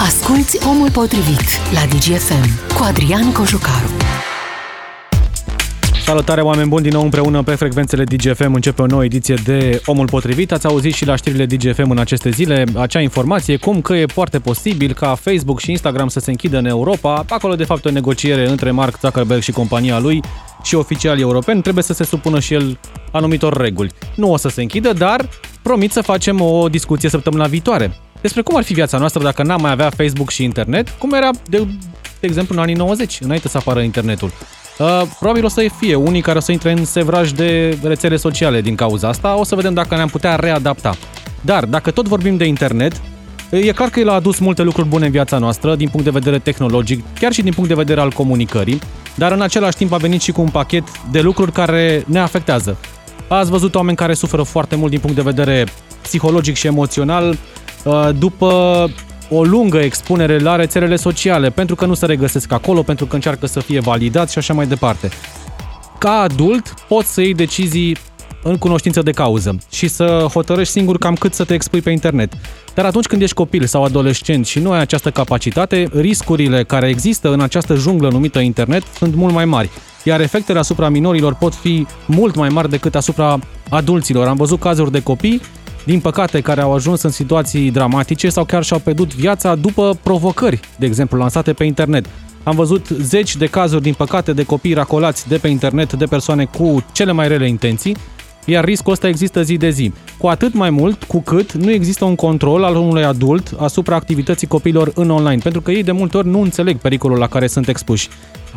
Asculți Omul Potrivit la DGFM cu Adrian Cojucaru. Salutare oameni buni din nou împreună pe frecvențele DGFM începe o nouă ediție de Omul Potrivit. Ați auzit și la știrile DGFM în aceste zile acea informație cum că e foarte posibil ca Facebook și Instagram să se închidă în Europa. Acolo de fapt o negociere între Mark Zuckerberg și compania lui și oficialii europeni trebuie să se supună și el anumitor reguli. Nu o să se închidă, dar promit să facem o discuție săptămâna viitoare despre cum ar fi viața noastră dacă n-am mai avea Facebook și internet, cum era, de, de exemplu, în anii 90, înainte să apară internetul. Uh, probabil o să fie unii care o să intre în sevraj de rețele sociale din cauza asta, o să vedem dacă ne-am putea readapta. Dar, dacă tot vorbim de internet, E clar că el a adus multe lucruri bune în viața noastră, din punct de vedere tehnologic, chiar și din punct de vedere al comunicării, dar în același timp a venit și cu un pachet de lucruri care ne afectează. Ați văzut oameni care suferă foarte mult din punct de vedere psihologic și emoțional, Uh, după o lungă expunere la rețelele sociale, pentru că nu se regăsesc acolo, pentru că încearcă să fie validați și așa mai departe. Ca adult, poți să iei decizii în cunoștință de cauză și să hotărăști singur cam cât să te expui pe internet. Dar atunci când ești copil sau adolescent și nu ai această capacitate, riscurile care există în această junglă numită internet sunt mult mai mari, iar efectele asupra minorilor pot fi mult mai mari decât asupra adulților. Am văzut cazuri de copii din păcate, care au ajuns în situații dramatice sau chiar și-au pierdut viața după provocări, de exemplu, lansate pe internet. Am văzut zeci de cazuri, din păcate, de copii racolați de pe internet de persoane cu cele mai rele intenții, iar riscul ăsta există zi de zi. Cu atât mai mult cu cât nu există un control al unui adult asupra activității copiilor în online, pentru că ei de multe ori nu înțeleg pericolul la care sunt expuși.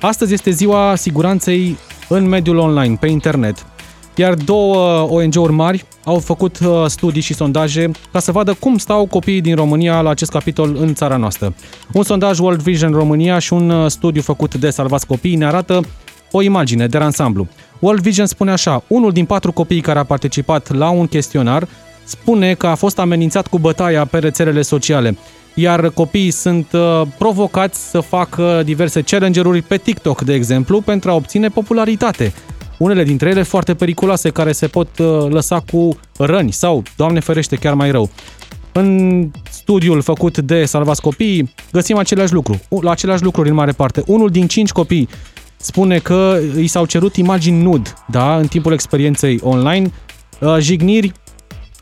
Astăzi este ziua siguranței în mediul online, pe internet iar două ONG-uri mari au făcut uh, studii și sondaje ca să vadă cum stau copiii din România la acest capitol în țara noastră. Un sondaj World Vision România și un uh, studiu făcut de Salvați Copiii ne arată o imagine de ansamblu. World Vision spune așa, unul din patru copii care a participat la un chestionar spune că a fost amenințat cu bătaia pe rețelele sociale, iar copiii sunt uh, provocați să facă diverse challenge-uri pe TikTok, de exemplu, pentru a obține popularitate unele dintre ele foarte periculoase, care se pot uh, lăsa cu răni sau, Doamne ferește, chiar mai rău. În studiul făcut de Salvați Copiii, găsim același lucru, la același lucruri în mare parte. Unul din cinci copii spune că i s-au cerut imagini nud, da, în timpul experienței online, uh, jigniri,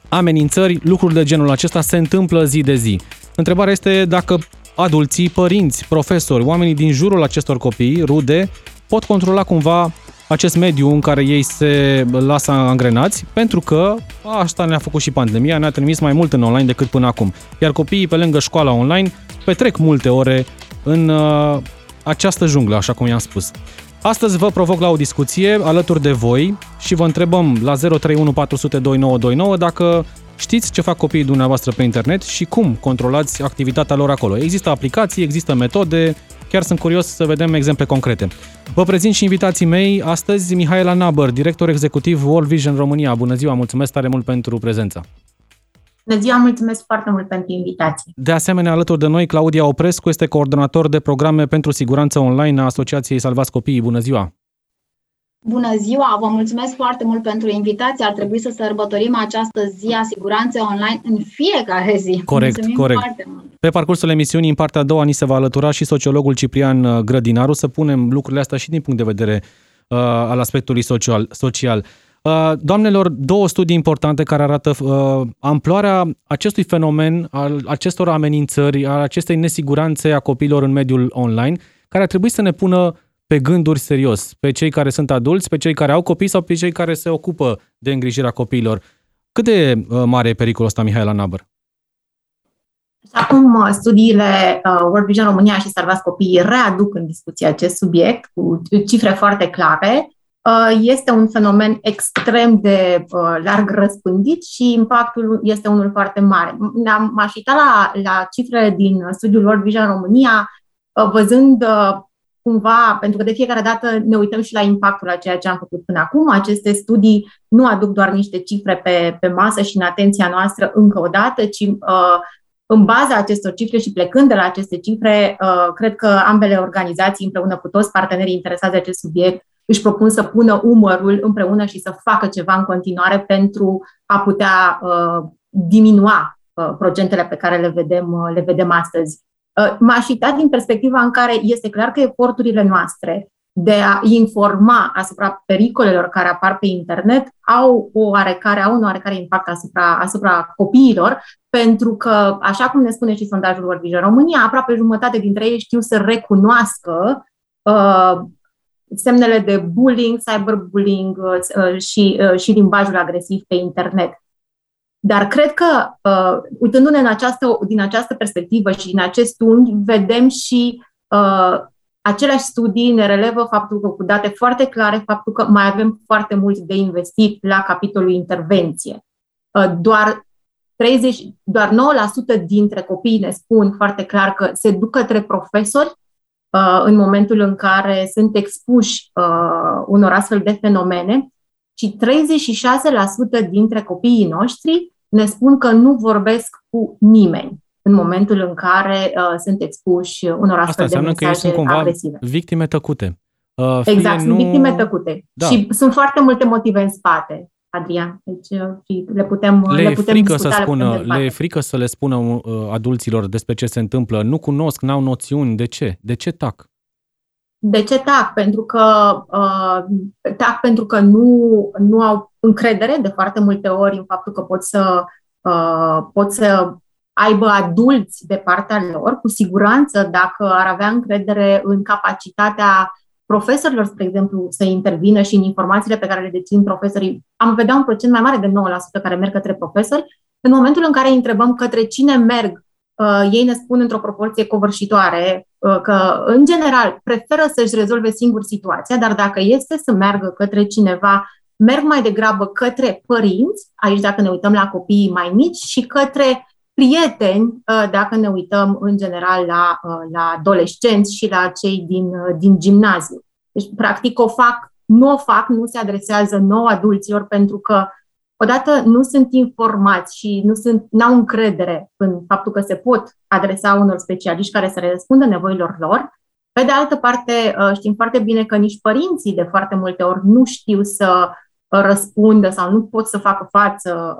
amenințări, lucruri de genul acesta se întâmplă zi de zi. Întrebarea este dacă adulții, părinți, profesori, oamenii din jurul acestor copii, rude, pot controla cumva acest mediu în care ei se lasă angrenați, pentru că asta ne-a făcut și pandemia, ne-a trimis mai mult în online decât până acum. Iar copiii, pe lângă școala online, petrec multe ore în uh, această junglă, așa cum i-am spus. Astăzi vă provoc la o discuție alături de voi și vă întrebăm la 031 400 2929 dacă știți ce fac copiii dumneavoastră pe internet și cum controlați activitatea lor acolo. Există aplicații, există metode, Chiar sunt curios să vedem exemple concrete. Vă prezint și invitații mei astăzi, Mihaela Nabăr, director executiv World Vision România. Bună ziua, mulțumesc tare mult pentru prezența. Bună ziua, mulțumesc foarte mult pentru invitație. De asemenea, alături de noi, Claudia Oprescu este coordonator de programe pentru siguranță online a Asociației Salvați Copiii. Bună ziua! Bună ziua! Vă mulțumesc foarte mult pentru invitație. Ar trebui să sărbătorim această zi a siguranței online în fiecare zi. Corect, Mulțumim corect. Foarte mult. Pe parcursul emisiunii, în partea a doua, ni se va alătura și sociologul Ciprian uh, Grădinaru să punem lucrurile astea și din punct de vedere uh, al aspectului social. social. Uh, doamnelor, două studii importante care arată uh, amploarea acestui fenomen, al acestor amenințări, al acestei nesiguranțe a copiilor în mediul online, care ar trebui să ne pună pe gânduri serios, pe cei care sunt adulți, pe cei care au copii sau pe cei care se ocupă de îngrijirea copiilor. Cât de uh, mare e pericolul ăsta, Mihaela Nabăr? Acum, uh, studiile uh, World Vision România și Salvați Copiii readuc în discuție acest subiect cu cifre foarte clare. Uh, este un fenomen extrem de uh, larg răspândit și impactul este unul foarte mare. M-aș uita la, la cifre din studiul World Vision România, uh, văzând uh, cumva, pentru că de fiecare dată ne uităm și la impactul a ceea ce am făcut până acum. Aceste studii nu aduc doar niște cifre pe, pe masă și în atenția noastră încă o dată, ci uh, în baza acestor cifre și plecând de la aceste cifre, uh, cred că ambele organizații, împreună cu toți partenerii interesați de acest subiect, își propun să pună umărul împreună și să facă ceva în continuare pentru a putea uh, diminua uh, procentele pe care le vedem, uh, le vedem astăzi m-aș uita din perspectiva în care este clar că eforturile noastre de a informa asupra pericolelor care apar pe internet au, o oarecare, au un oarecare impact asupra, asupra copiilor, pentru că, așa cum ne spune și sondajul World Vision România, aproape jumătate dintre ei știu să recunoască uh, semnele de bullying, cyberbullying uh, și, uh, și limbajul agresiv pe internet. Dar cred că, uh, uitându-ne în această, din această perspectivă și din acest unghi, vedem și uh, aceleași studii ne relevă faptul că, cu date foarte clare, faptul că mai avem foarte mult de investit la capitolul intervenție. Uh, doar 30, doar 9% dintre copii ne spun foarte clar că se duc către profesori uh, în momentul în care sunt expuși uh, unor astfel de fenomene și 36% dintre copiii noștri ne spun că nu vorbesc cu nimeni în momentul în care uh, sunt expuși unor astfel Asta de mesaje că ei sunt cumva agresive. victime tăcute. Uh, exact, nu... sunt victime tăcute. Da. Și sunt foarte multe motive în spate, Adrian. Deci uh, și le putem Le le e putem frică discuta, să le putem spună, dezbate. le e frică să le spună uh, adulților despre ce se întâmplă. Nu cunosc, n-au noțiuni. De ce? De ce tac? De ce tac? Pentru că uh, tac pentru că nu, nu au încredere de foarte multe ori în faptul că pot să, uh, pot să aibă adulți de partea lor, cu siguranță dacă ar avea încredere în capacitatea profesorilor, spre exemplu, să intervină și în informațiile pe care le dețin profesorii, am vedea un procent mai mare de 9% care merg către profesori. În momentul în care îi întrebăm către cine merg, uh, ei ne spun într-o proporție covârșitoare uh, că, în general, preferă să-și rezolve singur situația, dar dacă este să meargă către cineva, merg mai degrabă către părinți, aici dacă ne uităm la copiii mai mici, și către prieteni, uh, dacă ne uităm în general la, uh, la adolescenți și la cei din, uh, din gimnaziu. Deci, practic, o fac, nu o fac, nu se adresează nou adulților, pentru că, odată, nu sunt informați și nu sunt, n-au încredere în faptul că se pot adresa unor specialiști care să răspundă nevoilor lor. Pe de altă parte, știm foarte bine că nici părinții de foarte multe ori nu știu să răspundă sau nu pot să facă față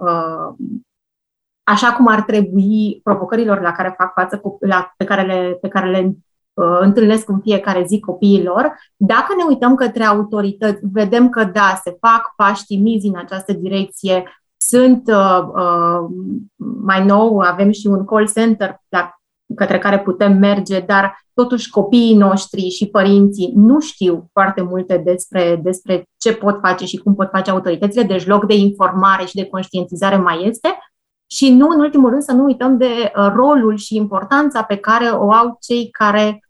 așa cum ar trebui provocărilor la care fac față, la, pe care le, pe care le uh, întâlnesc în fiecare zi copiilor. Dacă ne uităm către autorități, vedem că da, se fac pași timizi în această direcție. Sunt uh, uh, mai nou, avem și un call center la, către care putem merge, dar totuși copiii noștri și părinții nu știu foarte multe despre, despre ce pot face și cum pot face autoritățile, deci loc de informare și de conștientizare mai este. Și nu, în ultimul rând, să nu uităm de uh, rolul și importanța pe care o au cei care uh,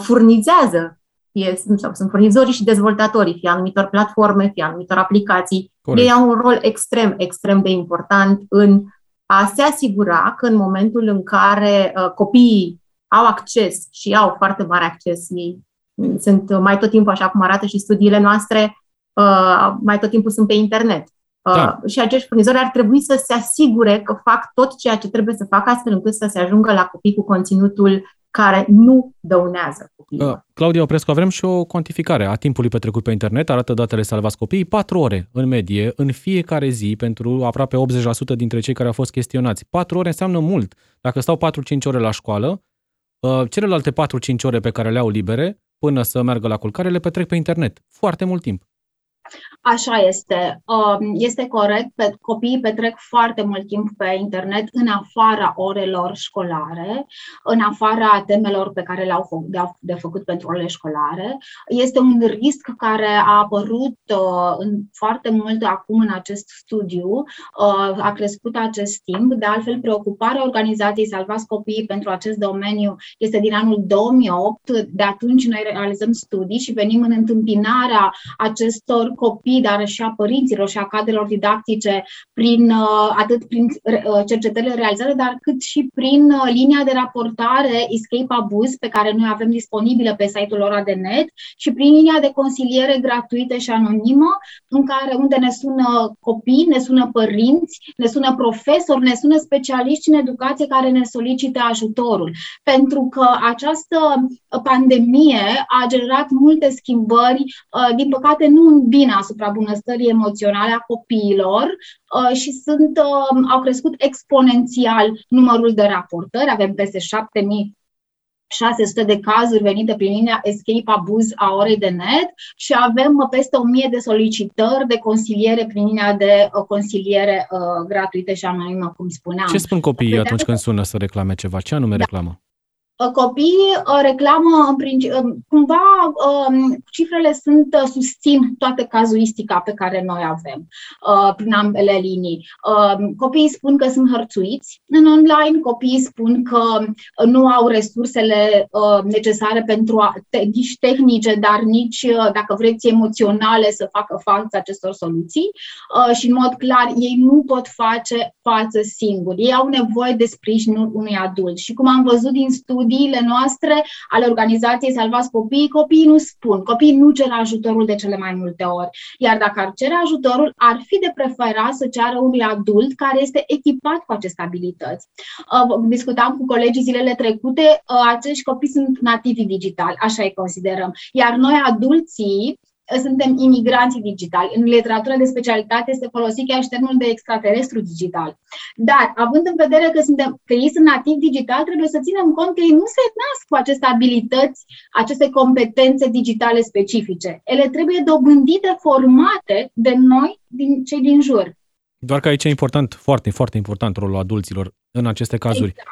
furnizează, fie sau sunt furnizorii și dezvoltatorii, fie anumitor platforme, fie anumitor aplicații. Corect. Ei au un rol extrem, extrem de important în a se asigura că în momentul în care uh, copiii au acces și au foarte mare acces, ei sunt mai tot timpul, așa cum arată și studiile noastre, uh, mai tot timpul sunt pe internet. Da. Uh, și acești furnizori ar trebui să se asigure că fac tot ceea ce trebuie să facă astfel încât să se ajungă la copii cu conținutul care nu dăunează copiilor. Uh, Claudia Oprescu, avem și o cuantificare a timpului petrecut pe internet, arată datele Salvați Copiii, 4 ore în medie în fiecare zi pentru aproape 80% dintre cei care au fost chestionați. 4 ore înseamnă mult. Dacă stau 4-5 ore la școală, uh, celelalte 4-5 ore pe care le au libere, până să meargă la culcare, le petrec pe internet. Foarte mult timp. Așa este. Um, este corect. Copiii petrec foarte mult timp pe internet în afara orelor școlare, în afara temelor pe care le-au de făcut pentru orele școlare. Este un risc care a apărut uh, în foarte mult acum în acest studiu. Uh, a crescut acest timp. De altfel, preocuparea organizației Salvați Copiii pentru acest domeniu este din anul 2008. De atunci noi realizăm studii și venim în întâmpinarea acestor copii, dar și a părinților și a cadrelor didactice, prin, uh, atât prin uh, cercetările realizate, dar cât și prin uh, linia de raportare Escape Abuse, pe care noi avem disponibilă pe site-ul lor de net, și prin linia de consiliere gratuită și anonimă, în care unde ne sună copii, ne sună părinți, ne sună profesori, ne sună specialiști în educație care ne solicită ajutorul. Pentru că această pandemie a generat multe schimbări, din păcate nu în bine asupra bunăstării emoționale a copiilor uh, și sunt, uh, au crescut exponențial numărul de raportări. Avem peste 7000 600 de cazuri venite prin linia Escape Abuz a orei de net și avem peste 1000 de solicitări de consiliere prin linia de uh, consiliere uh, gratuită și anonimă, cum spuneam. Ce spun copiii atunci când sună să reclame ceva? Ce anume da. reclamă? Uh, copiii uh, reclamă în principiu, uh, cumva um, cifrele sunt, susțin toată cazuistica pe care noi avem prin ambele linii. Um, copiii spun că sunt hărțuiți în online, copiii spun că nu au resursele necesare pentru a, nici tehnice, dar nici, dacă vreți, emoționale să facă față acestor soluții și, în mod clar, ei nu pot face față singuri. Ei au nevoie de sprijinul unui adult. Și cum am văzut din studii, studiile noastre ale organizației Salvați Copiii, copiii nu spun, copiii nu cer ajutorul de cele mai multe ori. Iar dacă ar cere ajutorul, ar fi de preferat să ceară unui adult care este echipat cu aceste abilități. Uh, discutam cu colegii zilele trecute, uh, acești copii sunt nativi digitali, așa îi considerăm. Iar noi, adulții, suntem imigranții digitali. În literatura de specialitate este folosit chiar și termenul de extraterestru digital. Dar, având în vedere că, suntem, că ei sunt nativi digital, trebuie să ținem cont că ei nu se nasc cu aceste abilități, aceste competențe digitale specifice. Ele trebuie dobândite, formate de noi, din cei din jur. Doar că aici e important, foarte, foarte important rolul adulților în aceste cazuri. Exact.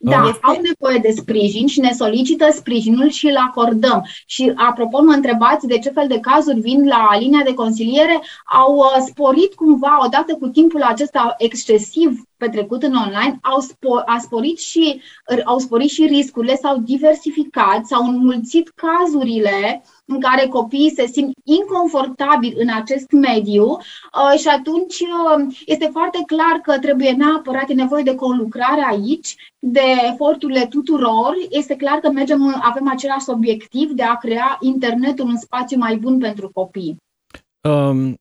Da, este... au nevoie de sprijin și ne solicită sprijinul și îl acordăm. Și apropo, mă întrebați de ce fel de cazuri vin la linia de consiliere, au uh, sporit cumva, odată cu timpul acesta excesiv petrecut în online, au, spo- a sporit și, au sporit și riscurile, s-au diversificat, s-au înmulțit cazurile în care copiii se simt inconfortabili în acest mediu uh, și atunci uh, este foarte clar că trebuie neapărat, e nevoie de conlucrare aici, de eforturile tuturor. Este clar că mergem, avem același obiectiv de a crea internetul un spațiu mai bun pentru copii. Um,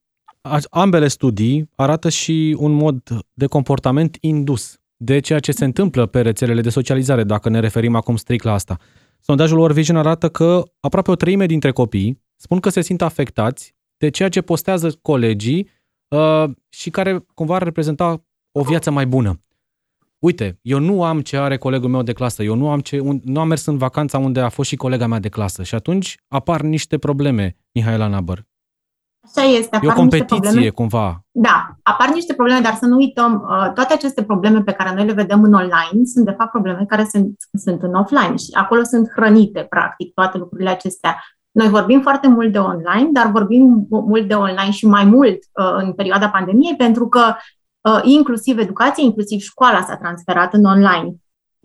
ambele studii arată și un mod de comportament indus de ceea ce se întâmplă pe rețelele de socializare, dacă ne referim acum strict la asta. Sondajul World Vision arată că aproape o treime dintre copii spun că se simt afectați de ceea ce postează colegii uh, și care cumva ar reprezenta o viață mai bună. Uite, eu nu am ce are colegul meu de clasă, eu nu am, ce, un, nu am mers în vacanța unde a fost și colega mea de clasă și atunci apar niște probleme, Mihaela Nabăr. Așa este. Apar e o competiție probleme. cumva. Da, apar niște probleme, dar să nu uităm, uh, toate aceste probleme pe care noi le vedem în online sunt de fapt probleme care sunt, sunt în offline și acolo sunt hrănite, practic, toate lucrurile acestea. Noi vorbim foarte mult de online, dar vorbim mult de online și mai mult uh, în perioada pandemiei, pentru că uh, inclusiv educația, inclusiv școala s-a transferat în online.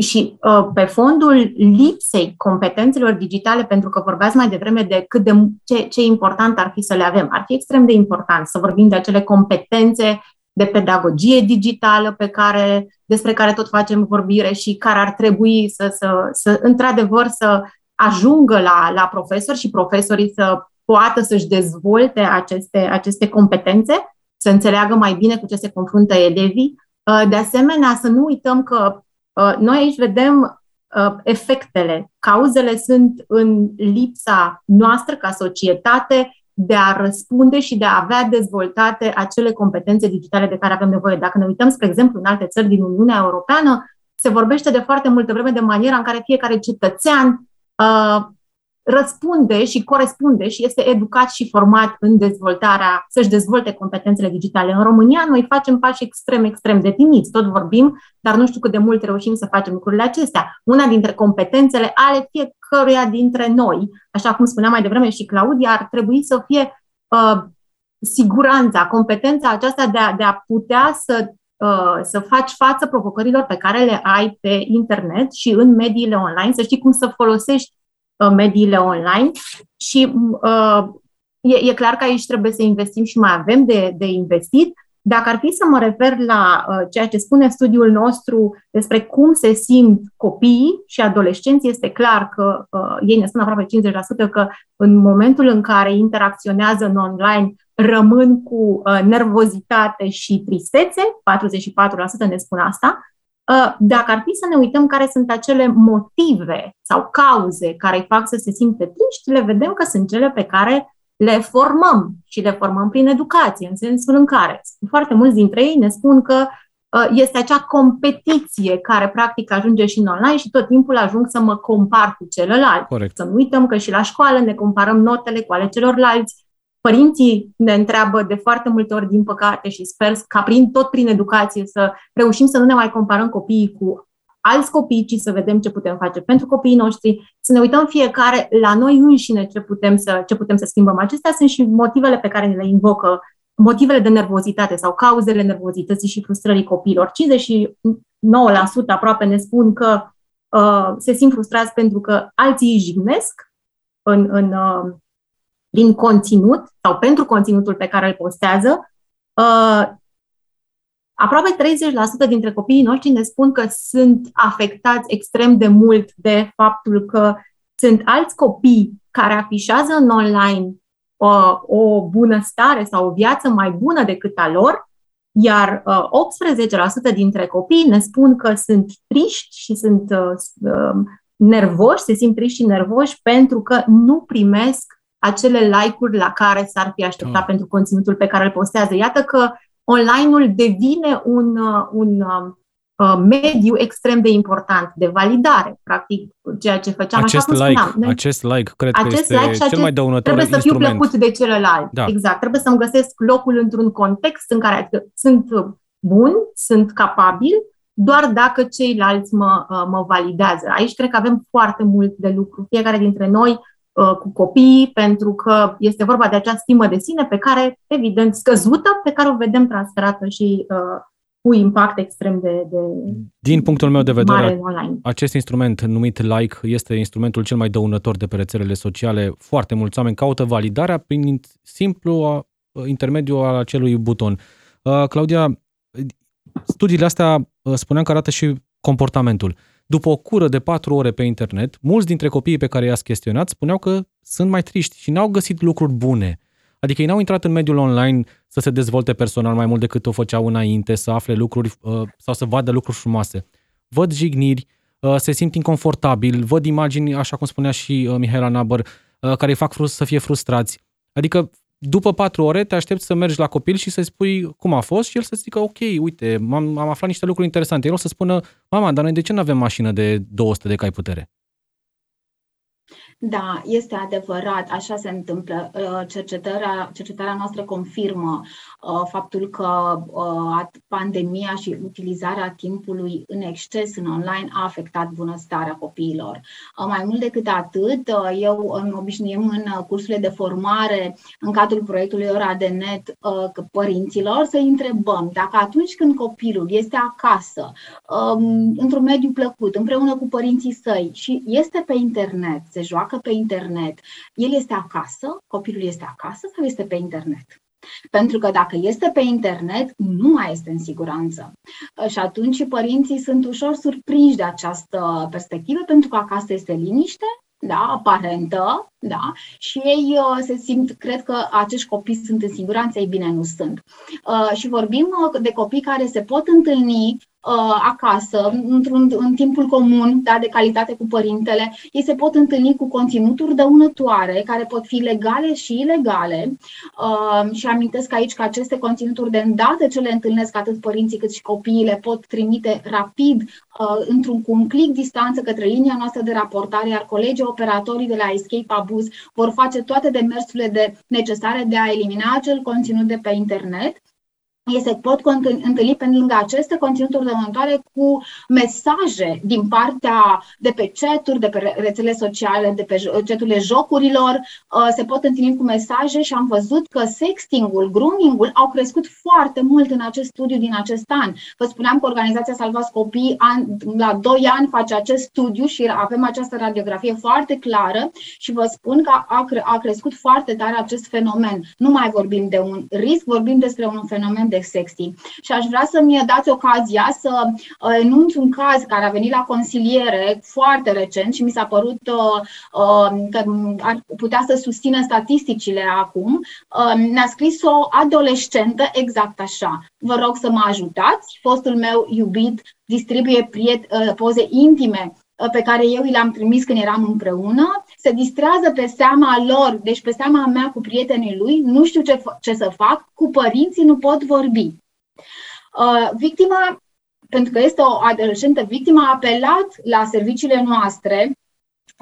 Și uh, pe fondul lipsei competențelor digitale, pentru că vorbeați mai devreme de cât de ce, ce important ar fi să le avem, ar fi extrem de important să vorbim de acele competențe de pedagogie digitală pe care, despre care tot facem vorbire și care ar trebui să, să, să într-adevăr, să ajungă la, la profesori și profesorii să poată să-și dezvolte aceste, aceste competențe, să înțeleagă mai bine cu ce se confruntă elevii. Uh, de asemenea, să nu uităm că Uh, noi aici vedem uh, efectele. Cauzele sunt în lipsa noastră ca societate de a răspunde și de a avea dezvoltate acele competențe digitale de care avem nevoie. Dacă ne uităm, spre exemplu, în alte țări din Uniunea Europeană, se vorbește de foarte multă vreme de maniera în care fiecare cetățean uh, răspunde și corespunde și este educat și format în dezvoltarea, să-și dezvolte competențele digitale. În România noi facem pași extrem, extrem de timiți, tot vorbim, dar nu știu cât de mult reușim să facem lucrurile acestea. Una dintre competențele ale fiecăruia dintre noi, așa cum spunea mai devreme și Claudia, ar trebui să fie uh, siguranța, competența aceasta de a, de a putea să uh, să faci față provocărilor pe care le ai pe internet și în mediile online, să știi cum să folosești Uh, mediile online și uh, e, e clar că aici trebuie să investim și mai avem de, de investit. Dacă ar fi să mă refer la uh, ceea ce spune studiul nostru despre cum se simt copiii și adolescenții, este clar că uh, ei ne spun aproape 50% că în momentul în care interacționează în online rămân cu uh, nervozitate și tristețe, 44% ne spun asta, Uh, dacă ar fi să ne uităm care sunt acele motive sau cauze care îi fac să se simte triști, le vedem că sunt cele pe care le formăm și le formăm prin educație, în sensul în care foarte mulți dintre ei ne spun că uh, este acea competiție care practic ajunge și în online și tot timpul ajung să mă compar cu celălalt. Corect. Să nu uităm că și la școală ne comparăm notele cu ale celorlalți. Părinții ne întreabă de foarte multe ori, din păcate, și sper ca prin, tot prin educație să reușim să nu ne mai comparăm copiii cu alți copii, ci să vedem ce putem face pentru copiii noștri, să ne uităm fiecare la noi înșine ce putem să, ce putem să schimbăm. Acestea sunt și motivele pe care ne le invocă, motivele de nervozitate sau cauzele nervozității și frustrării copiilor. 59% aproape ne spun că uh, se simt frustrați pentru că alții își jignesc în, în, uh, prin conținut sau pentru conținutul pe care îl postează. Uh, Aproape 30% dintre copiii noștri ne spun că sunt afectați extrem de mult de faptul că sunt alți copii care afișează în online o, uh, o bunăstare sau o viață mai bună decât a lor, iar uh, 18% dintre copii ne spun că sunt triști și sunt uh, uh, nervoși, se simt triști și nervoși pentru că nu primesc acele like-uri la care s-ar fi așteptat oh. pentru conținutul pe care îl postează. Iată că online-ul devine un, uh, un uh, uh, mediu extrem de important de validare, practic, ceea ce făceam acest așa cum like, spuneam. Acest like cred acest că este like cel acest, mai dăunător Trebuie să instrument. fiu plăcut de celălalt. Da. Exact. Trebuie să-mi găsesc locul într-un context în care adică, sunt bun, sunt capabil, doar dacă ceilalți mă, mă validează. Aici cred că avem foarte mult de lucru. Fiecare dintre noi Uh, cu copiii, pentru că este vorba de acea stimă de sine pe care, evident, scăzută, pe care o vedem transferată și uh, cu impact extrem de, de Din punctul meu de vedere, mare online. acest instrument numit like este instrumentul cel mai dăunător de pe rețelele sociale. Foarte mulți oameni caută validarea prin simplu uh, intermediul al acelui buton. Uh, Claudia, studiile astea uh, spuneam că arată și comportamentul. După o cură de patru ore pe internet, mulți dintre copiii pe care i-ați chestionat spuneau că sunt mai triști și n-au găsit lucruri bune. Adică ei n-au intrat în mediul online să se dezvolte personal mai mult decât o făceau înainte, să afle lucruri uh, sau să vadă lucruri frumoase. Văd jigniri, uh, se simt inconfortabil, văd imagini, așa cum spunea și uh, Mihaela Nabăr, care îi fac să fie frustrați. Adică după patru ore te aștepți să mergi la copil și să-i spui cum a fost și el să zică, ok, uite, am, am aflat niște lucruri interesante. El o să spună, mama, dar noi de ce nu avem mașină de 200 de cai putere? Da, este adevărat, așa se întâmplă. Uh, cercetarea, cercetarea noastră confirmă uh, faptul că uh, pandemia și utilizarea timpului în exces în online a afectat bunăstarea copiilor. Mai mult decât atât, eu îmi obișnuim în cursurile de formare, în cadrul proiectului Ora de Net, părinților să întrebăm dacă atunci când copilul este acasă, um, într-un mediu plăcut, împreună cu părinții săi și este pe internet, se joacă joacă pe internet, el este acasă, copilul este acasă sau este pe internet? Pentru că dacă este pe internet, nu mai este în siguranță. Și atunci părinții sunt ușor surprinși de această perspectivă, pentru că acasă este liniște, da, aparentă, da, și ei uh, se simt, cred că acești copii sunt în siguranță, ei bine nu sunt. Uh, și vorbim uh, de copii care se pot întâlni uh, acasă, într-un, în timpul comun, da, de calitate cu părintele, ei se pot întâlni cu conținuturi dăunătoare, care pot fi legale și ilegale. Uh, și amintesc aici că aceste conținuturi, de îndată ce le întâlnesc atât părinții cât și copiii, le pot trimite rapid, uh, într-un cu un click distanță către linia noastră de raportare, iar colegii operatorii de la Escape Abuz vor face toate demersurile de necesare de a elimina acel conținut de pe internet ei se pot întâlni pe lângă aceste conținuturi dăunătoare cu mesaje din partea de pe chaturi, de pe rețele sociale, de pe chaturile jocurilor, uh, se pot întâlni cu mesaje și am văzut că sextingul, groomingul au crescut foarte mult în acest studiu din acest an. Vă spuneam că organizația Salvați Copii la 2 ani face acest studiu și avem această radiografie foarte clară și vă spun că a, cre- a crescut foarte tare acest fenomen. Nu mai vorbim de un risc, vorbim despre un fenomen de sexting. Și aș vrea să-mi dați ocazia să uh, enunț un caz care a venit la consiliere foarte recent și mi s-a părut uh, uh, că ar putea să susțină statisticile acum. Ne-a scris o adolescentă exact așa. Vă rog să mă ajutați. Fostul meu iubit distribuie priet, poze intime pe care eu i le-am trimis când eram împreună, se distrează pe seama lor, deci pe seama mea cu prietenii lui, nu știu ce, ce să fac, cu părinții nu pot vorbi. Uh, victima, pentru că este o adolescentă victimă, a apelat la serviciile noastre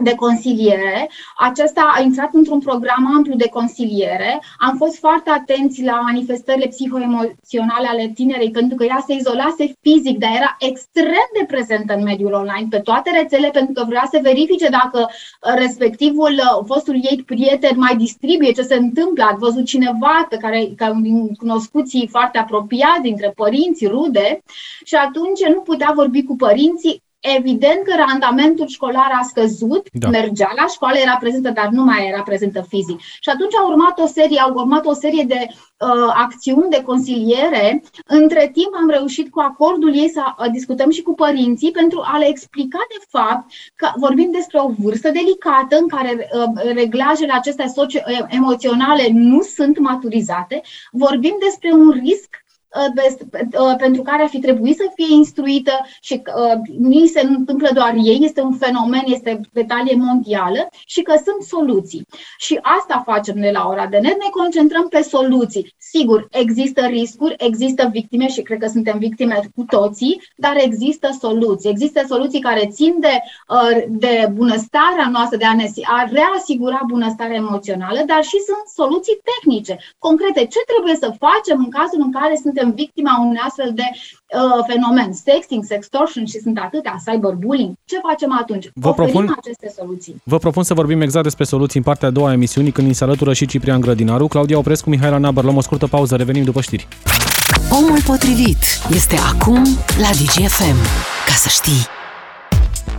de consiliere. Acesta a intrat într-un program amplu de consiliere. Am fost foarte atenți la manifestările psihoemoționale ale tinerei, pentru că ea se izolase fizic, dar era extrem de prezentă în mediul online, pe toate rețele, pentru că vrea să verifice dacă uh, respectivul, uh, fostul ei prieten mai distribuie ce se întâmplă. A văzut cineva pe care, ca cunoscuții foarte apropiați dintre părinți, rude, și atunci nu putea vorbi cu părinții Evident că randamentul școlar a scăzut, da. mergea la școală, era prezentă, dar nu mai era prezentă fizic. Și atunci a urmat o serie, au urmat o serie de uh, acțiuni de consiliere. Între timp am reușit cu acordul ei să uh, discutăm și cu părinții pentru a le explica de fapt că vorbim despre o vârstă delicată în care uh, reglajele acestea socio-emoționale nu sunt maturizate. Vorbim despre un risc Uh, uh, pentru care ar fi trebuit să fie instruită și uh, nu se întâmplă doar ei, este un fenomen, este pe talie mondială și că sunt soluții. Și asta facem noi la ora de net, ne concentrăm pe soluții. Sigur, există riscuri, există victime și cred că suntem victime cu toții, dar există soluții. Există soluții care țin de, de bunăstarea noastră, de a ne a reasigura bunăstarea emoțională, dar și sunt soluții tehnice, concrete. Ce trebuie să facem în cazul în care suntem suntem victima unui astfel de uh, fenomen. Sexting, sextortion și sunt atâtea, cyberbullying. Ce facem atunci? Vă propun, aceste soluții. Vă propun să vorbim exact despre soluții în partea a doua a emisiunii, când ni se alătură și Ciprian Grădinaru, Claudia Oprescu, Mihaela Nabăr. Luăm o scurtă pauză, revenim după știri. Omul potrivit este acum la DGFM. Ca să știi.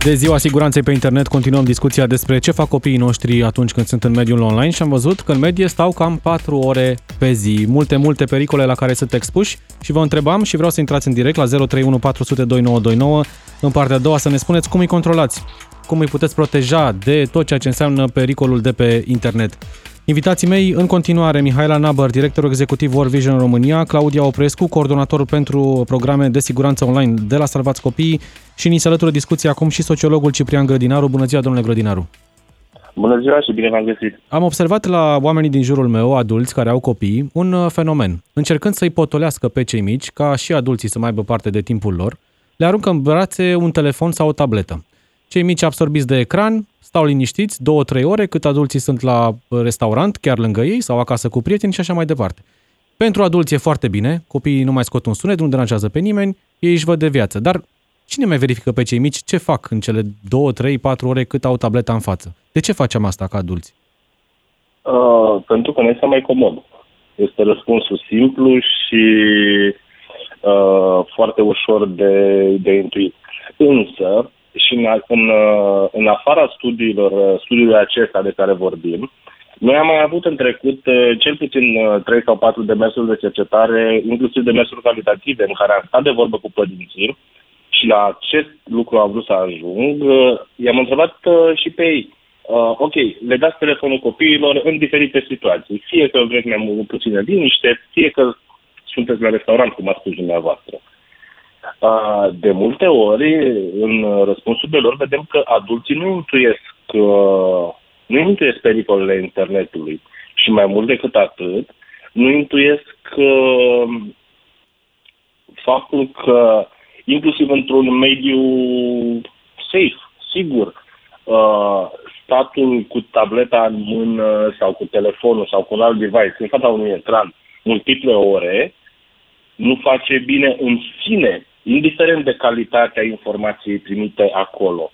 De ziua siguranței pe internet continuăm discuția despre ce fac copiii noștri atunci când sunt în mediul online și am văzut că în medie stau cam 4 ore pe zi. Multe, multe pericole la care sunt expuși și vă întrebam și vreau să intrați în direct la 031 400 2929 în partea a doua să ne spuneți cum îi controlați, cum îi puteți proteja de tot ceea ce înseamnă pericolul de pe internet. Invitații mei în continuare, Mihaela Nabăr, directorul executiv World Vision România, Claudia Oprescu, coordonatorul pentru programe de siguranță online de la Salvați Copiii și ni se alătură discuția acum și sociologul Ciprian Grădinaru. Bună ziua, domnule Grădinaru! Bună ziua și bine v-am găsit! Am observat la oamenii din jurul meu, adulți care au copii, un uh, fenomen. Încercând să-i potolească pe cei mici, ca și adulții să mai aibă parte de timpul lor, le aruncă în brațe un telefon sau o tabletă. Cei mici absorbiți de ecran stau liniștiți două, trei ore cât adulții sunt la restaurant, chiar lângă ei sau acasă cu prieteni și așa mai departe. Pentru adulți e foarte bine, copiii nu mai scot un sunet, nu deranjează pe nimeni, ei își văd de viață. Dar cine mai verifică pe cei mici ce fac în cele două, trei, patru ore cât au tableta în față? De ce facem asta ca adulți? Uh, pentru că ne este mai comod. Este răspunsul simplu și uh, foarte ușor de, de intuit. Însă, și în, în, în afara studiilor, studiului acesta de care vorbim, noi am mai avut în trecut cel puțin 3 sau 4 demersuri de cercetare, inclusiv demersuri calitative, în care am stat de vorbă cu părinții și la acest lucru am vrut să ajung. I-am întrebat și pe ei, uh, ok, le dați telefonul copiilor în diferite situații, fie că vreți mai puțină liniște, fie că sunteți la restaurant, cum a spus dumneavoastră. De multe ori, în răspunsurile lor, vedem că adulții nu intuiesc, nu intuiesc pericolele internetului. Și mai mult decât atât, nu intuiesc faptul că, inclusiv într-un mediu safe, sigur, statul cu tableta în mână sau cu telefonul sau cu un alt device în fața unui ecran multiple ore, nu face bine în sine indiferent de calitatea informației primite acolo.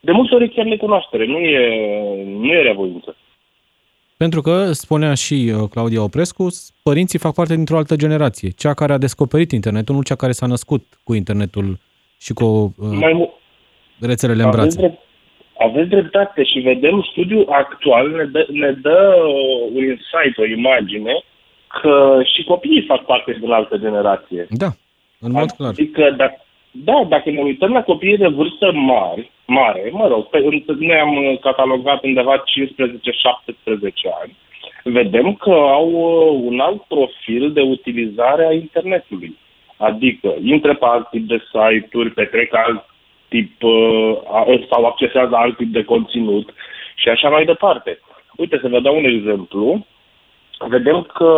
De multe ori chiar necunoaștere, nu e, nu e revoință. Pentru că, spunea și uh, Claudia Oprescu, părinții fac parte dintr-o altă generație, cea care a descoperit internetul, nu cea care s-a născut cu internetul și cu uh, Mai mu- rețelele în brațe. Drept, aveți dreptate și vedem studiul actual ne dă, ne dă un insight, o imagine, că și copiii fac parte din altă generație. Da. În mod clar. Adică, da, da, dacă ne uităm la copiii de vârstă mari, mare, mă rog, pe, noi am catalogat undeva 15-17 ani, vedem că au uh, un alt profil de utilizare a internetului. Adică intră pe alt tip de site-uri, petrec alt tip uh, sau accesează alt tip de conținut și așa mai departe. Uite, să vă dau un exemplu. Vedem că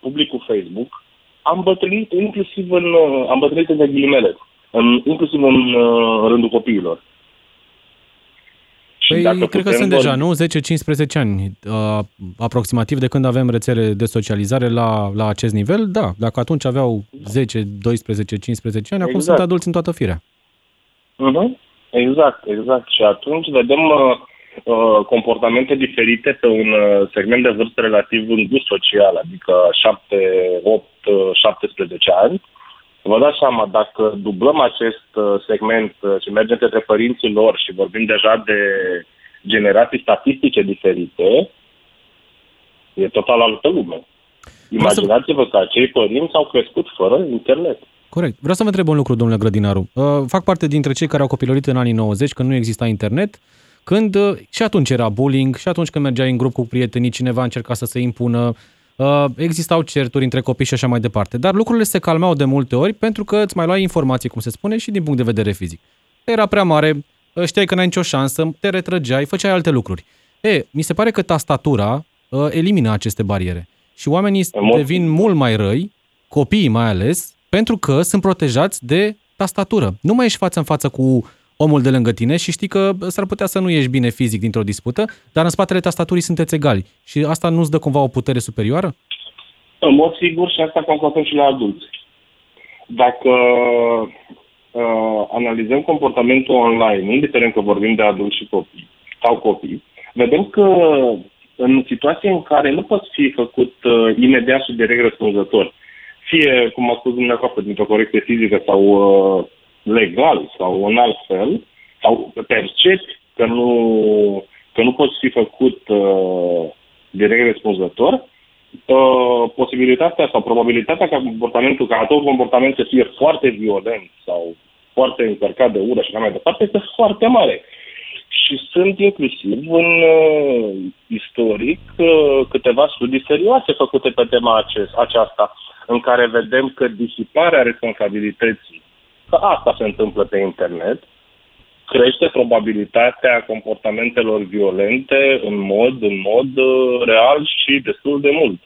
publicul Facebook am bătrânit inclusiv în, uh, am bătrânit în ghilimele, în, inclusiv în, uh, în rândul copiilor. Păi, cred că sunt deja, nu? 10-15 ani uh, aproximativ de când avem rețele de socializare la, la acest nivel. Da, dacă atunci aveau 10, 12, 15 ani, acum exact. sunt adulți în toată firea. Uh-huh. Exact, exact. Și atunci vedem uh, uh, comportamente diferite pe un uh, segment de vârstă relativ îngust social, adică 7, 8, 17 ani. Vă dați seama, dacă dublăm acest uh, segment uh, și mergem către părinții lor și vorbim deja de generații statistice diferite, e total altă lume. Imaginați-vă că acei părinți au crescut fără internet. Corect. Vreau să vă întreb un lucru, domnule Grădinaru. Uh, fac parte dintre cei care au copilărit în anii 90, când nu exista internet, când uh, și atunci era bullying, și atunci când mergeai în grup cu prietenii, cineva încerca să se impună, uh, existau certuri între copii și așa mai departe. Dar lucrurile se calmeau de multe ori pentru că îți mai luai informații, cum se spune, și din punct de vedere fizic. Era prea mare, știai că n-ai nicio șansă, te retrăgeai, făceai alte lucruri. E, mi se pare că tastatura elimină aceste bariere. Și oamenii devin mult mai răi, copiii mai ales, pentru că sunt protejați de tastatură. Nu mai ești față în față cu omul de lângă tine și știi că s-ar putea să nu ieși bine fizic dintr-o dispută, dar în spatele tastaturii sunteți egali. Și asta nu-ți dă cumva o putere superioară? În mod sigur și asta constatăm și la adulți. Dacă uh, analizăm comportamentul online, indiferent că vorbim de adulți și copii sau copii, vedem că în situații în care nu poți fi făcut uh, imediat și direct răspunzător, fie, cum a spus dumneavoastră, dintr-o corecție fizică sau uh, legal sau în alt fel, sau percepi că nu, că nu poți fi făcut uh, direct răspunzător, uh, posibilitatea sau probabilitatea ca comportamentul, ca tot comportament să fie foarte violent sau foarte încărcat de ură și așa mai departe, este foarte mare. Și sunt inclusiv în uh, istoric uh, câteva studii serioase făcute pe tema acest, aceasta în care vedem că disiparea responsabilității, că asta se întâmplă pe internet, crește probabilitatea comportamentelor violente în mod, în mod uh, real și destul de mult.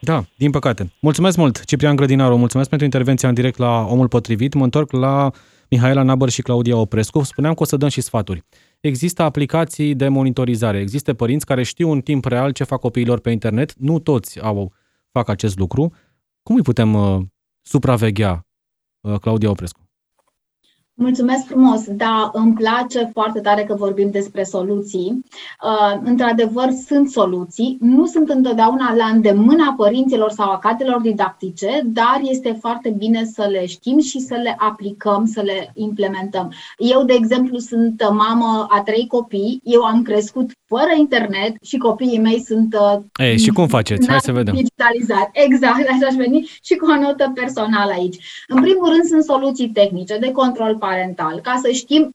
Da, din păcate. Mulțumesc mult, Ciprian Grădinaru, mulțumesc pentru intervenția în direct la Omul Potrivit. Mă întorc la Mihaela Nabăr și Claudia Oprescu. Spuneam că o să dăm și sfaturi. Există aplicații de monitorizare, există părinți care știu în timp real ce fac copiilor pe internet, nu toți au fac acest lucru. Cum îi putem uh, supraveghea, uh, Claudia Oprescu? Mulțumesc frumos, da, îmi place foarte tare că vorbim despre soluții. Uh, într-adevăr, sunt soluții, nu sunt întotdeauna la îndemâna părinților sau a cadrelor didactice, dar este foarte bine să le știm și să le aplicăm, să le implementăm. Eu, de exemplu, sunt mamă a trei copii, eu am crescut fără internet și copiii mei sunt... Uh, Ei, și cum faceți? Hai să vedem. Digitalizat. Exact, așa aș veni și cu o notă personală aici. În primul rând sunt soluții tehnice de control parental, ca să știm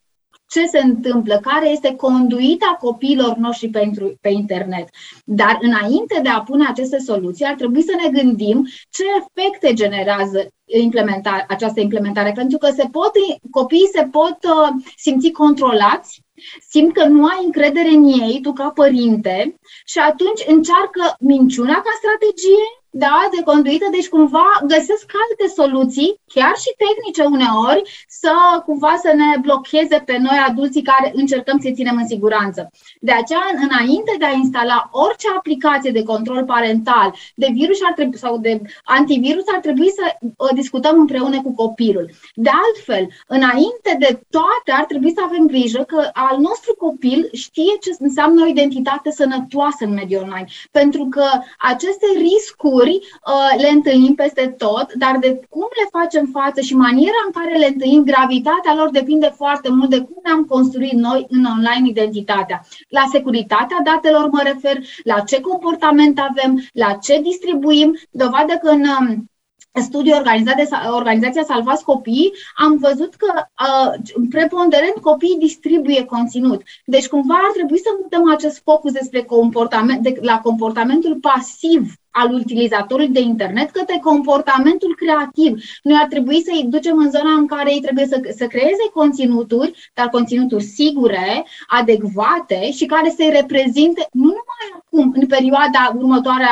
ce se întâmplă, care este conduita copiilor noștri pentru, pe internet. Dar înainte de a pune aceste soluții, ar trebui să ne gândim ce efecte generează implementare, această implementare, pentru că se pot, copiii se pot uh, simți controlați simt că nu ai încredere în ei, tu ca părinte, și atunci încearcă minciuna ca strategie, da, de conduită, deci cumva găsesc alte soluții, chiar și tehnice uneori, să cumva să ne blocheze pe noi adulții care încercăm să-i ținem în siguranță. De aceea, înainte de a instala orice aplicație de control parental, de virus ar trebui, sau de antivirus, ar trebui să o discutăm împreună cu copilul. De altfel, înainte de toate, ar trebui să avem grijă că al nostru copil știe ce înseamnă o identitate sănătoasă în mediul online, pentru că aceste riscuri lucruri uh, le întâlnim peste tot, dar de cum le facem față și maniera în care le întâlnim, gravitatea lor depinde foarte mult de cum ne-am construit noi în online identitatea. La securitatea datelor mă refer, la ce comportament avem, la ce distribuim, dovadă că în um, studiu organizat de organizația Salvați Copii, am văzut că uh, preponderent copiii distribuie conținut. Deci cumva ar trebui să mutăm acest focus despre comportament, de, la comportamentul pasiv al utilizatorului de internet către comportamentul creativ. Noi ar trebui să-i ducem în zona în care ei trebuie să, să creeze conținuturi, dar conținuturi sigure, adecvate și care să-i reprezinte nu numai acum, în perioada următoare,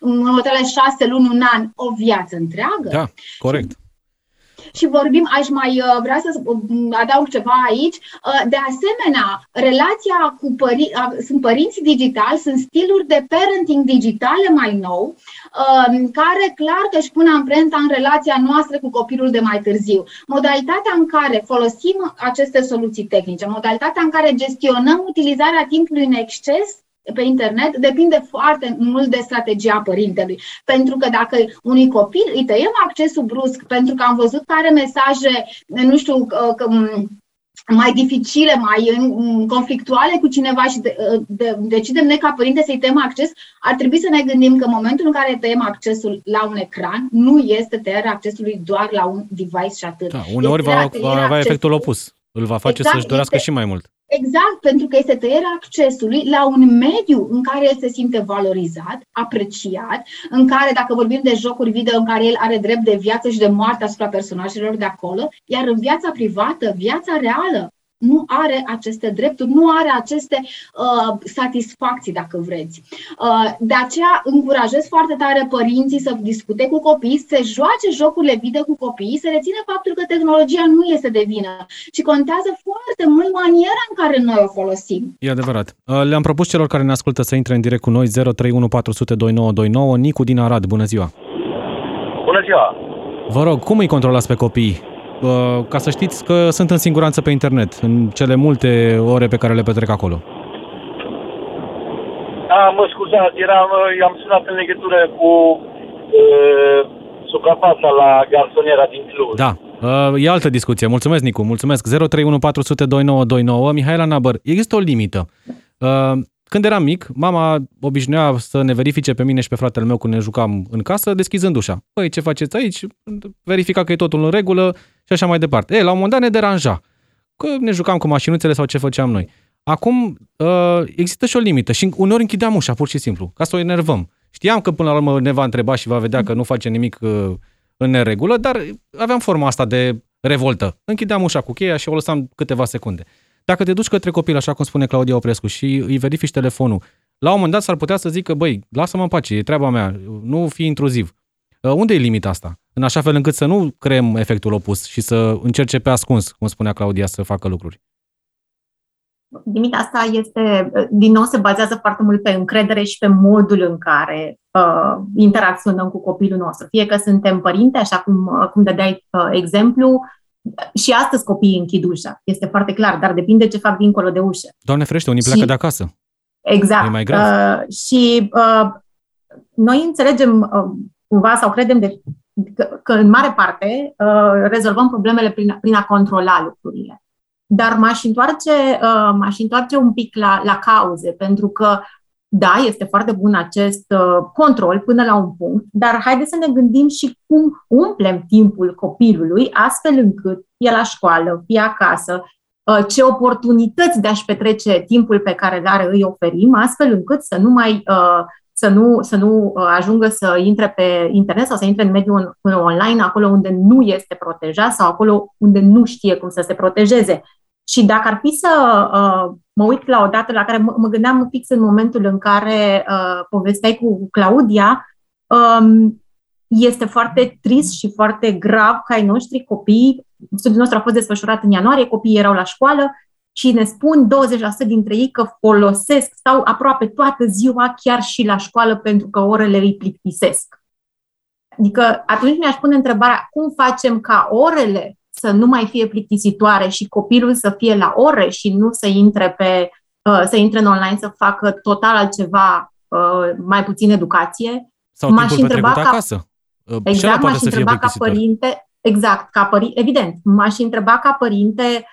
în următoarele șase luni, un an, o viață întreagă. Da, corect și vorbim, aș mai uh, vrea să uh, adaug ceva aici. Uh, de asemenea, relația cu părinți, sunt părinți digitali, sunt stiluri de parenting digitale mai nou, um, care clar că își pun amprenta în relația noastră cu copilul de mai târziu. Modalitatea în care folosim aceste soluții tehnice, modalitatea în care gestionăm utilizarea timpului în exces, pe internet depinde foarte mult de strategia părintelui. Pentru că dacă unui copil îi tăiem accesul brusc pentru că am văzut că are mesaje, nu știu, că, mai dificile, mai conflictuale cu cineva și de, de, decidem noi ca părinte să-i tăiem acces, ar trebui să ne gândim că în momentul în care tăiem accesul la un ecran, nu este tăierea accesului doar la un device și atât. Da, uneori va, va avea efectul opus. Îl va face exact, să-și dorească este, și mai mult. Exact, pentru că este tăierea accesului la un mediu în care el se simte valorizat, apreciat, în care, dacă vorbim de jocuri video, în care el are drept de viață și de moarte asupra personajelor de acolo, iar în viața privată, viața reală, nu are aceste drepturi, nu are aceste uh, satisfacții, dacă vreți. Uh, de aceea încurajez foarte tare părinții să discute cu copiii, să joace jocurile video cu copiii, să reține faptul că tehnologia nu este de vină, ci contează foarte mult maniera în care noi o folosim. E adevărat. Uh, le-am propus celor care ne ascultă să intre în direct cu noi 031 Nicu din Arad, bună ziua! Bună ziua! Vă rog, cum îi controlați pe copii? Ca să știți că sunt în siguranță pe internet, în cele multe ore pe care le petrec acolo. Da, mă scuzați, eram, am sunat în legătură cu uh, suprafața la garsoniera din Cluj. Da, uh, e altă discuție. Mulțumesc, Nicu, mulțumesc. 031 Mihaela Nabăr, există o limită. Uh, când eram mic, mama obișnuia să ne verifice pe mine și pe fratele meu când ne jucam în casă, deschizând ușa. Păi, ce faceți aici? Verifica că e totul în regulă și așa mai departe. E, la un moment dat ne deranja. Că ne jucam cu mașinuțele sau ce făceam noi. Acum uh, există și o limită și uneori închideam ușa, pur și simplu, ca să o enervăm. Știam că până la urmă ne va întreba și va vedea că nu face nimic uh, în neregulă, dar aveam forma asta de revoltă. Închideam ușa cu cheia și o lăsam câteva secunde. Dacă te duci către copil, așa cum spune Claudia Oprescu, și îi verifici telefonul, la un moment dat s-ar putea să zică, băi, lasă-mă în pace, e treaba mea, nu fi intruziv. Uh, unde e limita asta? În așa fel încât să nu creăm efectul opus și să încerce pe ascuns, cum spunea Claudia, să facă lucruri. Limita asta este, din nou, se bazează foarte mult pe încredere și pe modul în care uh, interacționăm cu copilul nostru. Fie că suntem părinte, așa cum, uh, cum dădeai uh, exemplu, și astăzi copiii închid ușa, este foarte clar, dar depinde ce fac dincolo de ușă. Doamne frește, unii pleacă și, de acasă. Exact. E mai grav. Uh, și uh, noi înțelegem uh, cumva sau credem de, că, că în mare parte uh, rezolvăm problemele prin, prin a controla lucrurile. Dar m-aș întoarce, uh, m-aș întoarce un pic la, la cauze, pentru că da, este foarte bun acest uh, control până la un punct, dar haideți să ne gândim și cum umplem timpul copilului astfel încât fie la școală, fie acasă, uh, ce oportunități de a-și petrece timpul pe care le are îi oferim, astfel încât să nu mai uh, să nu, să nu ajungă să intre pe internet sau să intre în mediul online acolo unde nu este protejat sau acolo unde nu știe cum să se protejeze. Și dacă ar fi să uh, mă uit la o dată la care mă, mă gândeam fix în momentul în care uh, povesteai cu Claudia, um, este foarte trist și foarte grav ca ai noștri copii, studiul nostru a fost desfășurat în ianuarie, copiii erau la școală și ne spun 20% dintre ei că folosesc, stau aproape toată ziua chiar și la școală pentru că orele îi plictisesc. Adică atunci mi-aș pune întrebarea cum facem ca orele să nu mai fie plictisitoare și copilul să fie la ore și nu să intre pe uh, să intre în online să facă total altceva, uh, mai puțin educație. Sau m-aș întreba ca, acasă. Uh, exact, m-aș întreba ca părinte, exact, ca părinte, evident, m-aș întreba ca părinte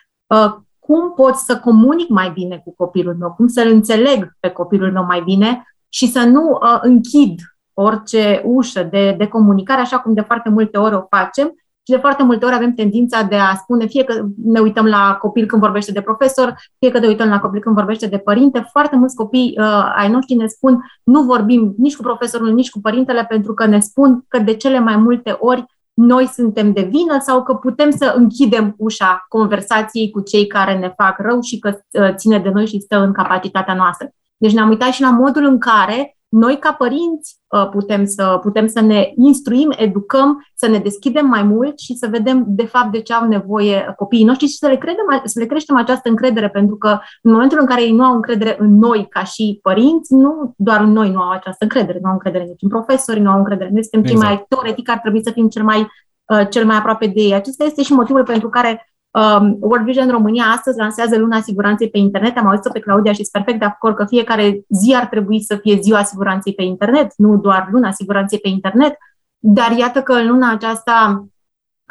cum pot să comunic mai bine cu copilul meu, cum să-l înțeleg pe copilul meu mai bine și să nu uh, închid orice ușă de, de comunicare, așa cum de foarte multe ori o facem, și de foarte multe ori avem tendința de a spune fie că ne uităm la copil când vorbește de profesor, fie că ne uităm la copil când vorbește de părinte. Foarte mulți copii uh, ai noștri ne spun nu vorbim nici cu profesorul, nici cu părintele pentru că ne spun că de cele mai multe ori noi suntem de vină sau că putem să închidem ușa conversației cu cei care ne fac rău și că uh, ține de noi și stă în capacitatea noastră. Deci ne-am uitat și la modul în care noi ca părinți uh, putem să, putem să ne instruim, educăm, să ne deschidem mai mult și să vedem de fapt de ce au nevoie copiii noștri și să le, credem, să le creștem această încredere, pentru că în momentul în care ei nu au încredere în noi ca și părinți, nu doar în noi nu au această încredere, nu au încredere nici în profesori, nu au încredere. Noi suntem exact. cei mai teoretic, ar trebui să fim cel mai, uh, cel mai aproape de ei. Acesta este și motivul pentru care Um, World Vision România astăzi lansează Luna Siguranței pe internet. Am auzit-o pe Claudia și sunt perfect de acord că fiecare zi ar trebui să fie ziua siguranței pe internet, nu doar Luna Siguranței pe internet. Dar iată că în luna aceasta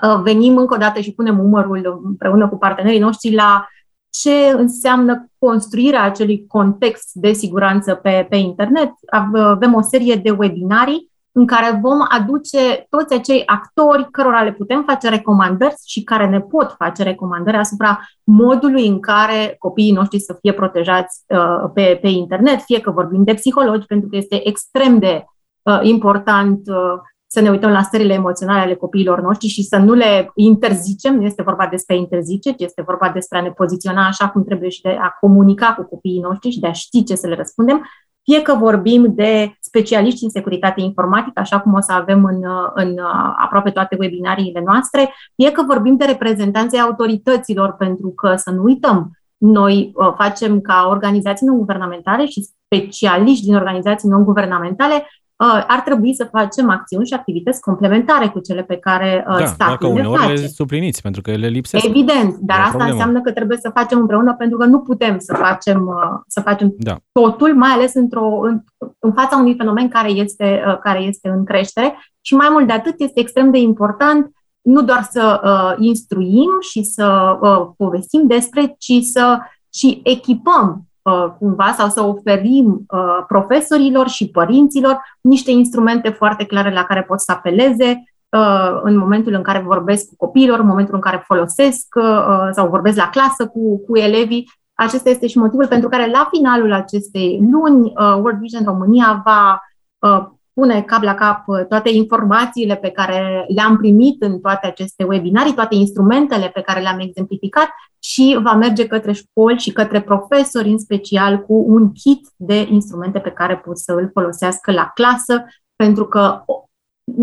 uh, venim încă o dată și punem umărul împreună cu partenerii noștri la ce înseamnă construirea acelui context de siguranță pe, pe internet. Avem o serie de webinarii în care vom aduce toți acei actori cărora le putem face recomandări și care ne pot face recomandări asupra modului în care copiii noștri să fie protejați uh, pe, pe internet, fie că vorbim de psihologi, pentru că este extrem de uh, important uh, să ne uităm la stările emoționale ale copiilor noștri și să nu le interzicem, nu este vorba despre interzice, ci este vorba despre a ne poziționa așa cum trebuie și de a comunica cu copiii noștri și de a ști ce să le răspundem, fie că vorbim de specialiști în securitate informatică, așa cum o să avem în, în aproape toate webinariile noastre, fie că vorbim de reprezentanții autorităților, pentru că să nu uităm, noi uh, facem ca organizații non-guvernamentale și specialiști din organizații non-guvernamentale Uh, ar trebui să facem acțiuni și activități complementare cu cele pe care uh, da, statul le face. le supliniți, pentru că ele lipsesc. Evident, dar asta problemă. înseamnă că trebuie să facem împreună, pentru că nu putem să facem, uh, să facem da. totul, mai ales într-o, în, în fața unui fenomen care este, care este în creștere. Și mai mult de atât, este extrem de important nu doar să uh, instruim și să uh, povestim despre, ci să și echipăm Uh, cumva sau să oferim uh, profesorilor și părinților niște instrumente foarte clare la care pot să apeleze uh, în momentul în care vorbesc cu copiilor, în momentul în care folosesc sau vorbesc la clasă cu, cu elevii. Acesta este și motivul pentru care la finalul acestei luni World Vision România va pune cap la cap toate informațiile pe care le-am primit în toate aceste webinarii, toate instrumentele pe care le-am exemplificat și va merge către școli și către profesori în special cu un kit de instrumente pe care pot să îl folosească la clasă, pentru că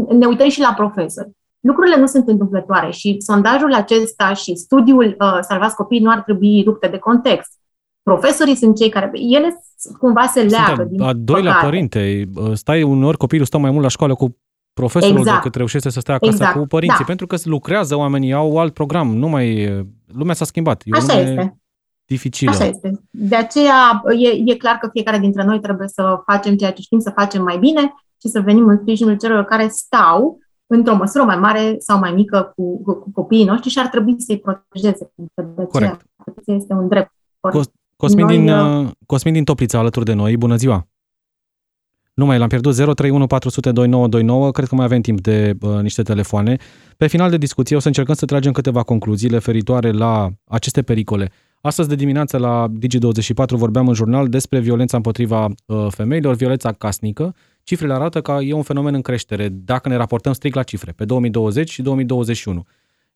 ne uităm și la profesori. Lucrurile nu sunt întâmplătoare și sondajul acesta și studiul uh, Salvați Copii nu ar trebui rupte de context. Profesorii sunt cei care, ele cumva se leagă. Sunt din a doilea păcate. părinte, uh, stai uneori copilul stă mai mult la școală cu profesorul exact. decât reușește să stea acasă exact. cu părinții, da. pentru că lucrează oamenii, au alt program, nu mai, lumea s-a schimbat. E Așa este. Dificilă. Așa este. De aceea e, e clar că fiecare dintre noi trebuie să facem ceea ce știm să facem mai bine și să venim în sprijinul celor care stau într-o măsură mai mare sau mai mică cu, cu, cu copiii noștri și ar trebui să-i protejeze. Pentru că de Corect. este un drept. Cosmin, noi, din, uh, Cosmin din Toplița alături de noi, bună ziua! Nu mai l-am pierdut, 031 400 2929, cred că mai avem timp de uh, niște telefoane. Pe final de discuție o să încercăm să tragem câteva concluzii referitoare la aceste pericole. Astăzi de dimineață la Digi24 vorbeam în jurnal despre violența împotriva uh, femeilor, violența casnică. Cifrele arată că e un fenomen în creștere dacă ne raportăm strict la cifre, pe 2020 și 2021.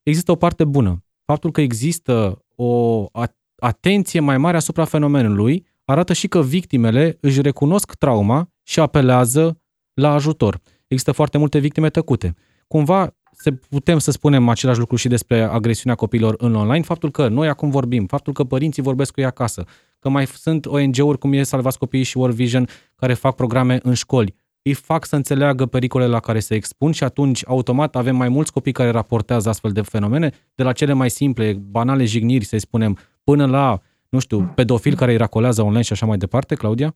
Există o parte bună. Faptul că există o atenție mai mare asupra fenomenului arată și că victimele își recunosc trauma și apelează la ajutor. Există foarte multe victime tăcute. Cumva se putem să spunem același lucru și despre agresiunea copiilor în online, faptul că noi acum vorbim, faptul că părinții vorbesc cu ei acasă, că mai sunt ONG-uri cum e Salvați Copiii și World Vision care fac programe în școli, îi fac să înțeleagă pericolele la care se expun și atunci automat avem mai mulți copii care raportează astfel de fenomene, de la cele mai simple, banale jigniri, să spunem, până la, nu știu, pedofil care îi racolează online și așa mai departe, Claudia?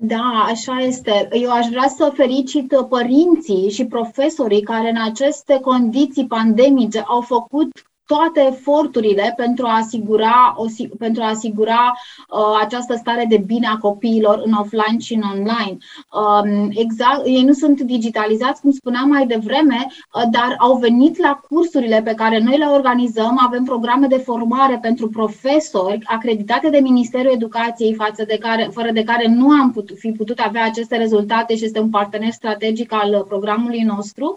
Da, așa este. Eu aș vrea să felicit părinții și profesorii care în aceste condiții pandemice au făcut toate eforturile pentru a asigura, o, pentru a asigura uh, această stare de bine a copiilor în offline și în online. Um, exact, ei nu sunt digitalizați, cum spuneam mai devreme, uh, dar au venit la cursurile pe care noi le organizăm. Avem programe de formare pentru profesori acreditate de Ministerul Educației, față de care, fără de care nu am putut, fi putut avea aceste rezultate și este un partener strategic al programului nostru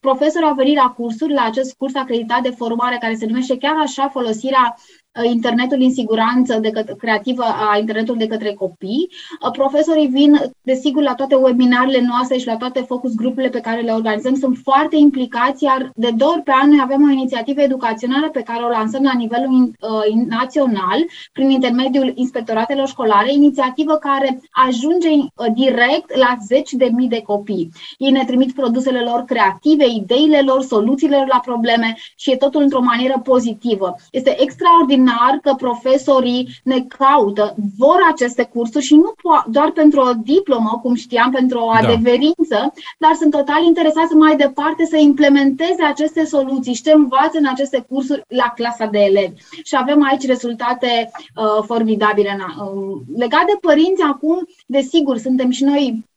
profesorii au venit la cursuri, la acest curs acreditat de formare care se numește chiar așa folosirea Uh, internetul în siguranță de către, creativă a internetului de către copii. Uh, profesorii vin, desigur, la toate webinarele noastre și la toate focus grupurile pe care le organizăm. Sunt foarte implicați, iar de două ori pe an noi avem o inițiativă educațională pe care o lansăm la nivelul uh, național prin intermediul inspectoratelor școlare, inițiativă care ajunge uh, direct la zeci de mii de copii. Ei ne trimit produsele lor creative, ideile lor, soluțiile lor la probleme și e totul într-o manieră pozitivă. Este extraordinar extraordinar că profesorii ne caută, vor aceste cursuri și nu doar pentru o diplomă, cum știam, pentru o da. adeverință, da. dar sunt total interesați mai departe să implementeze aceste soluții și ce învață în aceste cursuri la clasa de elevi. Și avem aici rezultate uh, formidabile. Uh, legat de părinți, acum, desigur, suntem și noi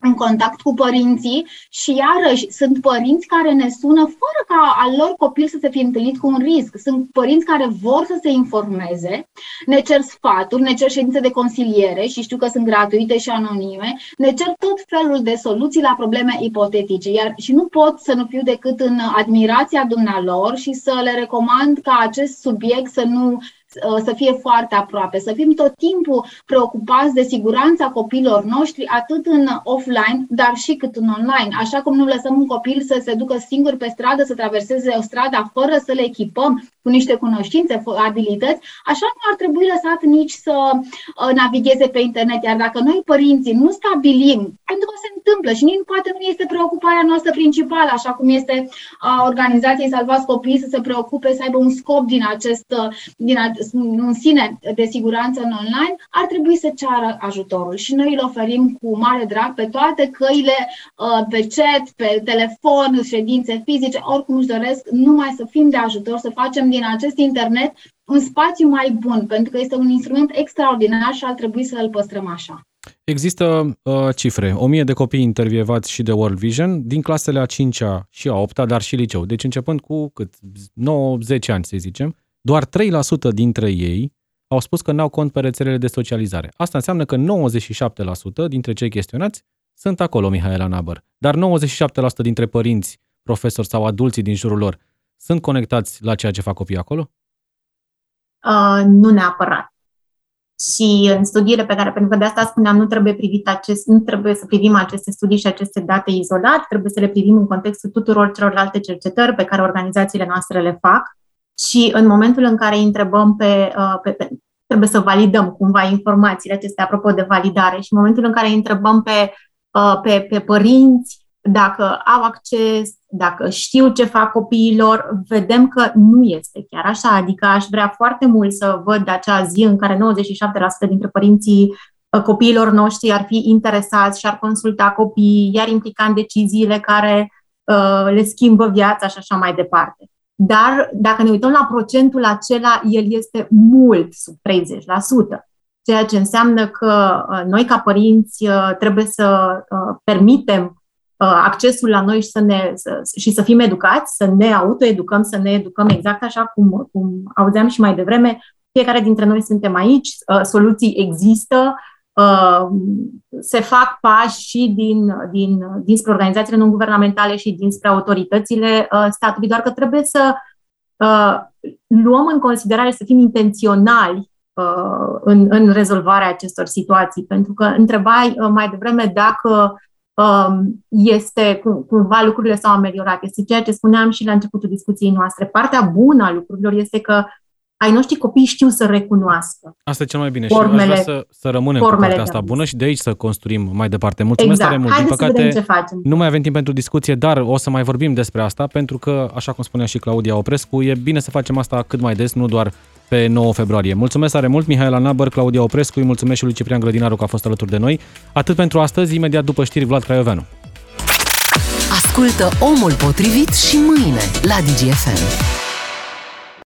în contact cu părinții și iarăși sunt părinți care ne sună fără ca al lor copil să se fie întâlnit cu un risc. Sunt părinți care vor să se informeze, ne cer sfaturi, ne cer ședințe de consiliere și știu că sunt gratuite și anonime, ne cer tot felul de soluții la probleme ipotetice. Iar și nu pot să nu fiu decât în admirația dumnealor și să le recomand ca acest subiect să nu Uh, să fie foarte aproape, să fim tot timpul preocupați de siguranța copiilor noștri, atât în offline, dar și cât în online. Așa cum nu lăsăm un copil să se ducă singur pe stradă, să traverseze o stradă fără să le echipăm cu niște cunoștințe, abilități, așa nu ar trebui lăsat nici să uh, navigheze pe internet. Iar dacă noi, părinții, nu stabilim, pentru că se întâmplă și nici poate nu este preocuparea noastră principală, așa cum este a organizației Salvați Copiii să se preocupe să aibă un scop din acest, uh, din, în sine de siguranță în online, ar trebui să ceară ajutorul. Și noi îl oferim cu mare drag pe toate căile, uh, pe chat, pe telefon, ședințe fizice, oricum își doresc, numai să fim de ajutor, să facem din acest internet un spațiu mai bun, pentru că este un instrument extraordinar și ar trebui să îl păstrăm așa. Există uh, cifre, 1000 de copii intervievați și de World Vision din clasele a 5-a și a 8-a, dar și liceu. Deci începând cu cât? 9-10 ani, să zicem, doar 3% dintre ei au spus că n-au cont pe rețelele de socializare. Asta înseamnă că 97% dintre cei chestionați sunt acolo, Mihaela Nabăr. Dar 97% dintre părinți, profesori sau adulții din jurul lor sunt conectați la ceea ce fac copiii acolo? Uh, nu neapărat. Și în studiile pe care, pentru că de asta spuneam, nu trebuie, privit acest, nu trebuie să privim aceste studii și aceste date izolat, trebuie să le privim în contextul tuturor celorlalte cercetări pe care organizațiile noastre le fac și în momentul în care îi întrebăm pe, uh, pe, pe trebuie să validăm cumva informațiile acestea apropo de validare și în momentul în care îi întrebăm pe, uh, pe, pe părinți dacă au acces, dacă știu ce fac copiilor, vedem că nu este chiar așa. Adică aș vrea foarte mult să văd acea zi în care 97% dintre părinții uh, copiilor noștri ar fi interesați și ar consulta copiii, iar implica în deciziile care uh, le schimbă viața și așa mai departe. Dar dacă ne uităm la procentul acela, el este mult sub 30%, ceea ce înseamnă că uh, noi ca părinți uh, trebuie să uh, permitem accesul la noi și să, ne, să, și să fim educați, să ne autoeducăm, să ne educăm exact așa cum, cum auzeam și mai devreme. Fiecare dintre noi suntem aici, soluții există, se fac pași și din, din, dinspre organizațiile non-guvernamentale și dinspre autoritățile uh, statului, doar că trebuie să uh, luăm în considerare, să fim intenționali uh, în, în rezolvarea acestor situații. Pentru că întrebai mai devreme dacă um, este cumva lucrurile s-au ameliorat. Este ceea ce spuneam și la începutul discuției noastre. Partea bună a lucrurilor este că ai noștri copii știu să recunoască. Asta e cel mai bine formele, și aș vrea să, să rămânem cu partea asta bună și de aici să construim mai departe. Mulțumesc exact. tare mult. Haideți Din păcate, ce facem. nu mai avem timp pentru discuție, dar o să mai vorbim despre asta, pentru că, așa cum spunea și Claudia Oprescu, e bine să facem asta cât mai des, nu doar pe 9 februarie. Mulțumesc tare mult, Mihaela Nabăr, Claudia Oprescu, îi mulțumesc și lui Ciprian Grădinaru că a fost alături de noi. Atât pentru astăzi, imediat după știri, Vlad Craioveanu. Ascultă Omul Potrivit și mâine la DGFM.